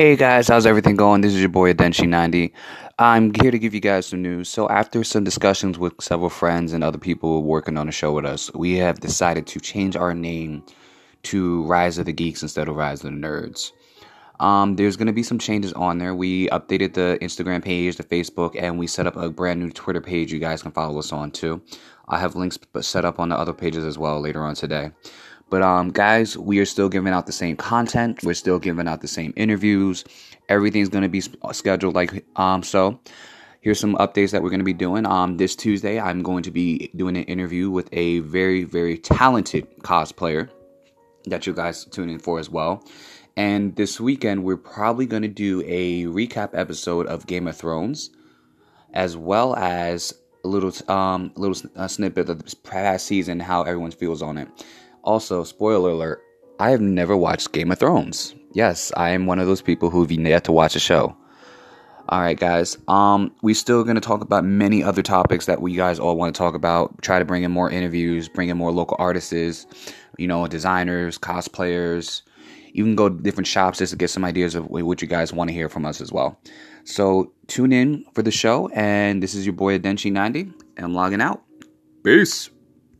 Hey guys, how's everything going? This is your boy Adenshi90. I'm here to give you guys some news. So, after some discussions with several friends and other people working on the show with us, we have decided to change our name to Rise of the Geeks instead of Rise of the Nerds. Um, there's going to be some changes on there. We updated the Instagram page, the Facebook, and we set up a brand new Twitter page you guys can follow us on too. I have links set up on the other pages as well later on today. But um, guys, we are still giving out the same content. We're still giving out the same interviews. Everything's going to be scheduled like um. So here's some updates that we're going to be doing. Um, this Tuesday, I'm going to be doing an interview with a very very talented cosplayer that you guys tune in for as well. And this weekend, we're probably going to do a recap episode of Game of Thrones, as well as a little um little uh, snippet of the past season, how everyone feels on it. Also, spoiler alert, I have never watched Game of Thrones. Yes, I am one of those people who've yet to watch a show. All right, guys. Um, we're still gonna talk about many other topics that we guys all want to talk about. Try to bring in more interviews, bring in more local artists, you know, designers, cosplayers. You can go to different shops just to get some ideas of what you guys want to hear from us as well. So tune in for the show, and this is your boy Adenshi90, and I'm logging out. Peace.